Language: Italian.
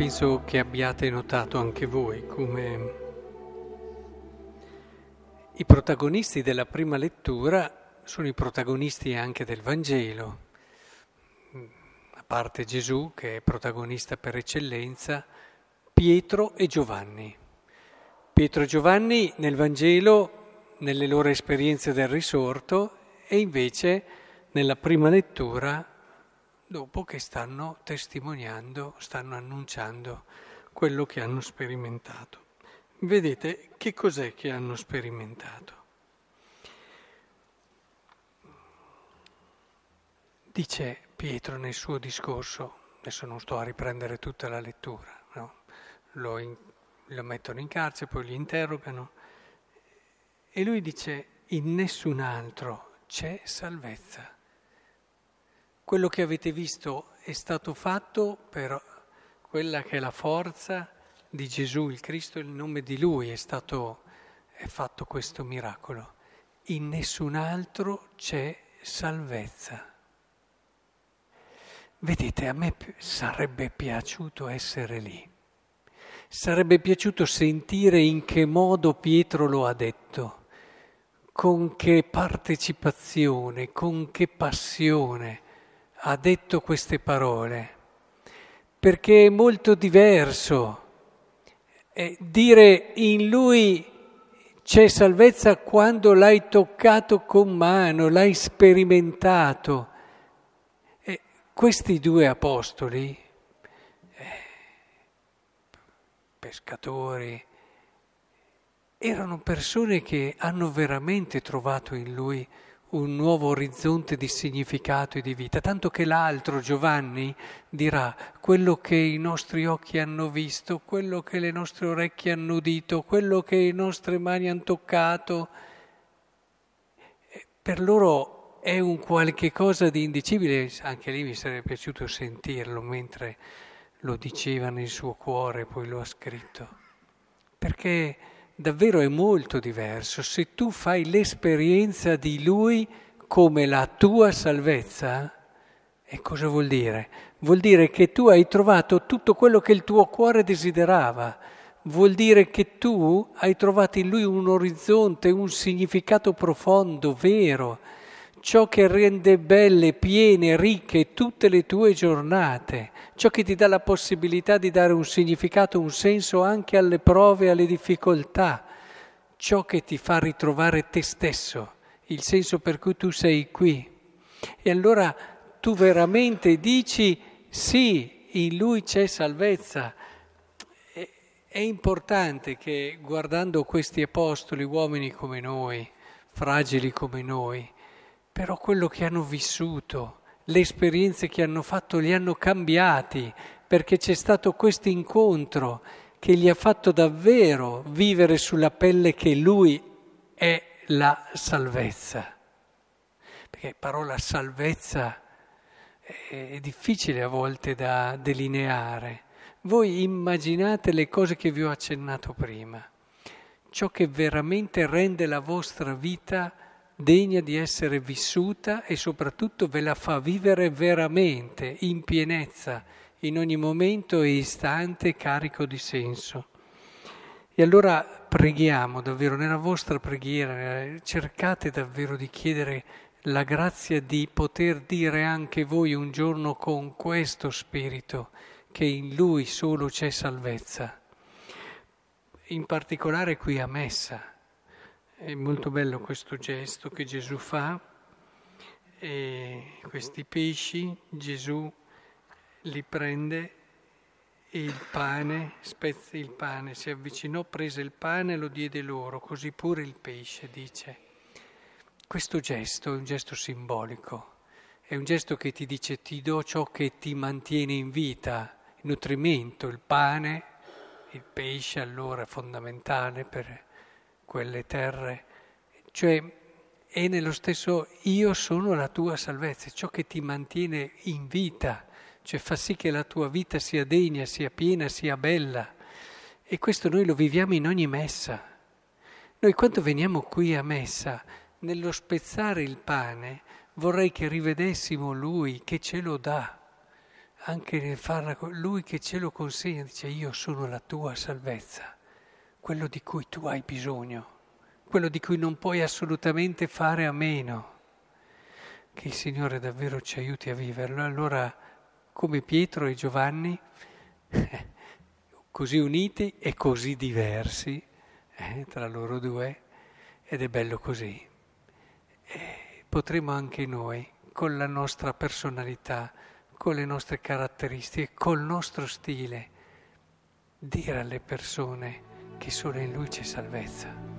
penso che abbiate notato anche voi come i protagonisti della prima lettura sono i protagonisti anche del Vangelo, a parte Gesù che è protagonista per eccellenza, Pietro e Giovanni. Pietro e Giovanni nel Vangelo, nelle loro esperienze del risorto e invece nella prima lettura dopo che stanno testimoniando, stanno annunciando quello che hanno sperimentato. Vedete che cos'è che hanno sperimentato? Dice Pietro nel suo discorso, adesso non sto a riprendere tutta la lettura, no? lo, in, lo mettono in carcere, poi li interrogano e lui dice in nessun altro c'è salvezza quello che avete visto è stato fatto per quella che è la forza di Gesù, il Cristo, il nome di Lui è stato è fatto questo miracolo. In nessun altro c'è salvezza. Vedete, a me sarebbe piaciuto essere lì. Sarebbe piaciuto sentire in che modo Pietro lo ha detto, con che partecipazione, con che passione ha detto queste parole, perché è molto diverso eh, dire in lui c'è salvezza quando l'hai toccato con mano, l'hai sperimentato. E questi due apostoli, eh, pescatori, erano persone che hanno veramente trovato in lui un nuovo orizzonte di significato e di vita, tanto che l'altro, Giovanni, dirà quello che i nostri occhi hanno visto, quello che le nostre orecchie hanno udito, quello che le nostre mani hanno toccato. Per loro è un qualche cosa di indicibile, anche lì mi sarebbe piaciuto sentirlo mentre lo diceva nel suo cuore, poi lo ha scritto. Perché davvero è molto diverso. Se tu fai l'esperienza di Lui come la tua salvezza, e cosa vuol dire? Vuol dire che tu hai trovato tutto quello che il tuo cuore desiderava. Vuol dire che tu hai trovato in Lui un orizzonte, un significato profondo, vero, ciò che rende belle, piene, ricche tutte le tue giornate, ciò che ti dà la possibilità di dare un significato, un senso anche alle prove, alle difficoltà, ciò che ti fa ritrovare te stesso, il senso per cui tu sei qui. E allora tu veramente dici sì, in lui c'è salvezza. È importante che guardando questi apostoli, uomini come noi, fragili come noi, però quello che hanno vissuto, le esperienze che hanno fatto li hanno cambiati, perché c'è stato questo incontro che gli ha fatto davvero vivere sulla pelle che lui è la salvezza. Perché parola salvezza è difficile a volte da delineare. Voi immaginate le cose che vi ho accennato prima, ciò che veramente rende la vostra vita degna di essere vissuta e soprattutto ve la fa vivere veramente, in pienezza, in ogni momento e istante carico di senso. E allora preghiamo davvero nella vostra preghiera, cercate davvero di chiedere la grazia di poter dire anche voi un giorno con questo spirito che in lui solo c'è salvezza. In particolare qui a Messa è molto bello questo gesto che Gesù fa, e questi pesci Gesù li prende e il pane, spezza il pane, si avvicinò, prese il pane e lo diede loro, così pure il pesce, dice. Questo gesto è un gesto simbolico, è un gesto che ti dice ti do ciò che ti mantiene in vita, il nutrimento, il pane, il pesce allora è fondamentale per quelle terre, cioè è nello stesso io sono la tua salvezza, ciò che ti mantiene in vita, cioè fa sì che la tua vita sia degna, sia piena, sia bella. E questo noi lo viviamo in ogni messa. Noi quando veniamo qui a messa, nello spezzare il pane, vorrei che rivedessimo Lui che ce lo dà. anche nel farla, lui che ce lo consegna, dice io sono la tua salvezza, quello di cui tu hai bisogno, quello di cui non puoi assolutamente fare a meno. Che il Signore davvero ci aiuti a viverlo. Allora, come Pietro e Giovanni, così uniti e così diversi eh, tra loro due, ed è bello così. E potremo anche noi, con la nostra personalità, con le nostre caratteristiche, col nostro stile, dire alle persone che solo in Lui c'è salvezza.